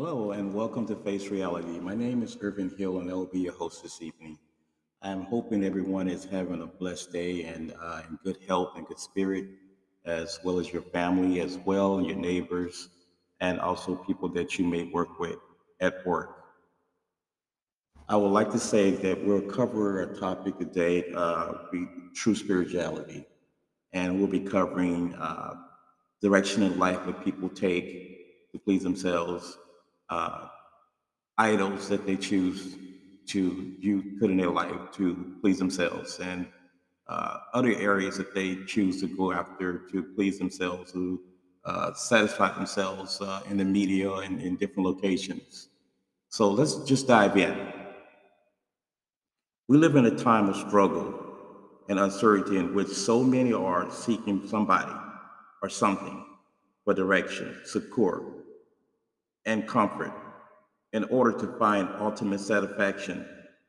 Hello and welcome to Face Reality. My name is Ervin Hill and I will be your host this evening. I'm hoping everyone is having a blessed day and uh, in good health and good spirit, as well as your family, as well, and your neighbors, and also people that you may work with at work. I would like to say that we'll cover a topic today, uh, true spirituality, and we'll be covering uh, direction in life that people take to please themselves, uh, idols that they choose to you put in their life to please themselves, and uh, other areas that they choose to go after to please themselves, to uh, satisfy themselves uh, in the media and in different locations. So let's just dive in. We live in a time of struggle and uncertainty in which so many are seeking somebody or something for direction, support, and comfort in order to find ultimate satisfaction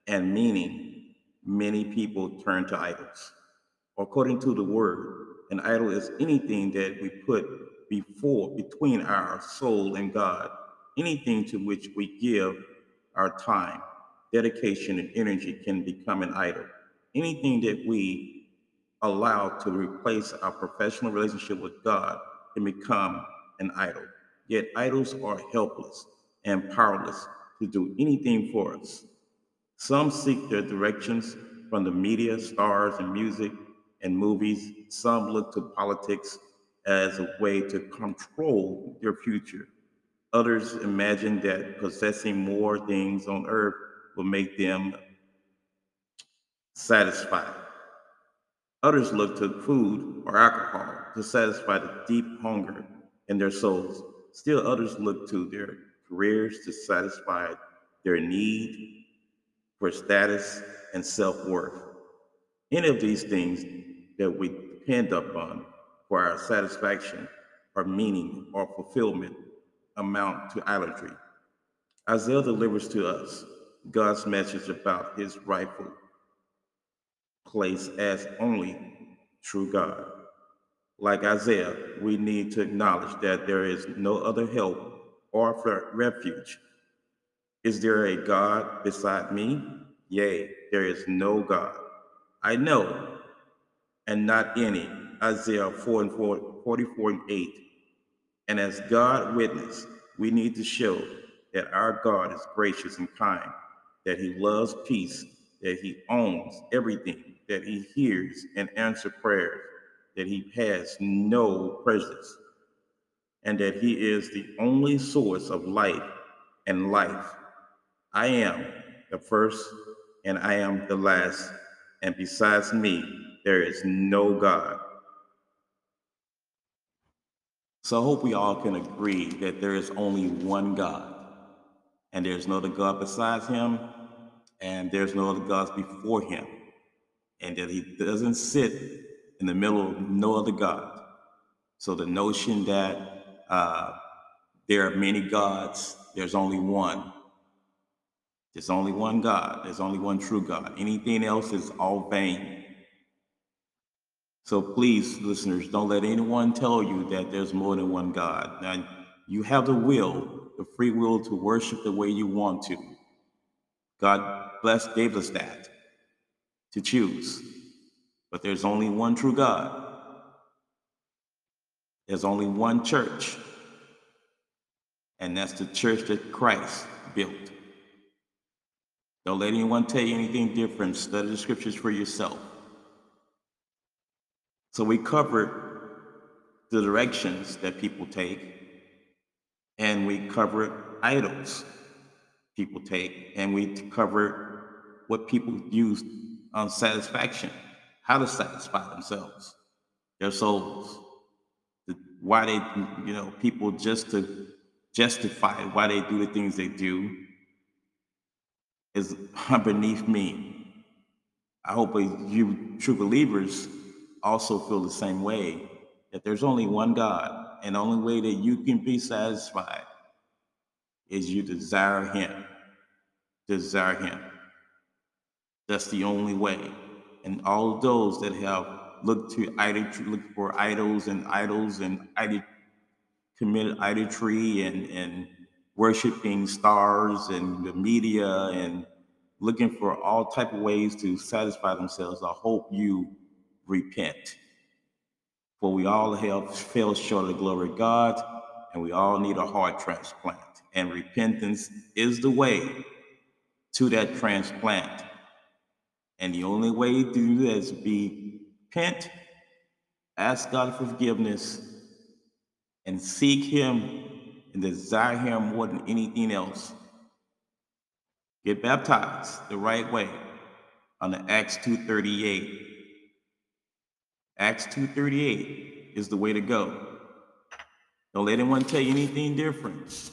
and meaning. Many people turn to idols. According to the word, an idol is anything that we put before, between our soul and God, anything to which we give our time dedication, and energy can become an idol. Anything that we allow to replace our professional relationship with God can become an idol. Yet idols are helpless and powerless to do anything for us. Some seek their directions from the media, stars, and music and movies. Some look to politics as a way to control their future. Others imagine that possessing more things on earth will make them satisfied. Others look to food or alcohol to satisfy the deep hunger in their souls. Still, others look to their careers to satisfy their need for status and self worth. Any of these things that we depend upon for our satisfaction or meaning or fulfillment amount to idolatry. Isaiah delivers to us God's message about his rightful place as only true God. Like Isaiah, we need to acknowledge that there is no other help or refuge. Is there a God beside me? Yea, there is no God. I know, and not any. Isaiah 4 and 4, 44 and 8. And as God witness, we need to show that our God is gracious and kind that he loves peace, that he owns everything, that he hears and answers prayers, that he has no prejudice, and that he is the only source of life and life. I am the first and I am the last, and besides me, there is no God. So I hope we all can agree that there is only one God and there's no other God besides him, and there's no other gods before him, and that he doesn't sit in the middle of no other God. So the notion that uh, there are many gods, there's only one. There's only one God. There's only one true God. Anything else is all vain. So please, listeners, don't let anyone tell you that there's more than one God. Now, you have the will the free will to worship the way you want to. God bless gave us that to choose. But there's only one true God. There's only one church. And that's the church that Christ built. Don't let anyone tell you anything different. Study the scriptures for yourself. So we covered the directions that people take and we covered idols people take, and we covered what people use on satisfaction, how to satisfy themselves, their souls, why they, you know, people just to justify why they do the things they do is beneath me. I hope you true believers also feel the same way that there's only one God and the only way that you can be satisfied is you desire Him. Desire Him. That's the only way. And all those that have looked to idolatry, looked for idols and idols and committed idolatry and, and worshiping stars and the media and looking for all type of ways to satisfy themselves, I hope you repent. For we all have fell short of the glory of God, and we all need a heart transplant. And repentance is the way to that transplant. And the only way to do that is be repent, ask God for forgiveness, and seek Him and desire Him more than anything else. Get baptized the right way on the Acts 238. Acts 238 is the way to go. Don't let anyone tell you anything different.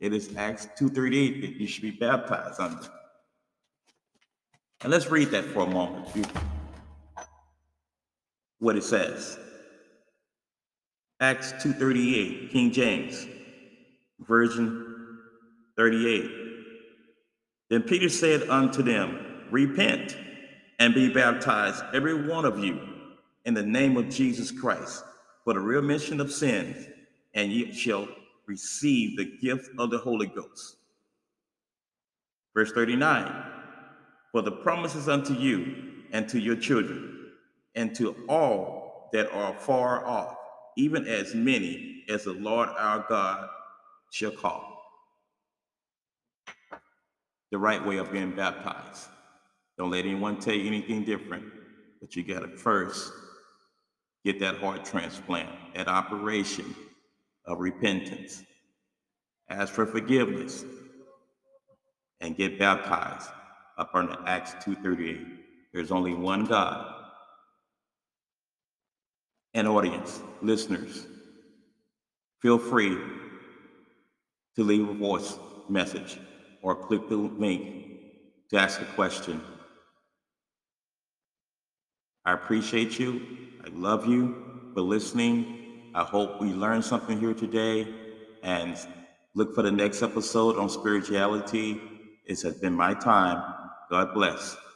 It is Acts 238 that you should be baptized under. And let's read that for a moment. What it says. Acts 2:38, King James, version 38. Then Peter said unto them, Repent and be baptized, every one of you, in the name of Jesus Christ, for the remission of sins, and ye shall receive the gift of the Holy Ghost. Verse 39 For the promises unto you and to your children, and to all that are far off, even as many as the Lord our God shall call. The right way of being baptized. Don't let anyone tell you anything different, but you got to first get that heart transplant, that operation of repentance. Ask for forgiveness and get baptized to Acts 2.38. There's only one God. An audience, listeners, feel free to leave a voice message or click the link to ask a question. I appreciate you. I love you for listening. I hope we learned something here today and look for the next episode on spirituality. It has been my time. God bless.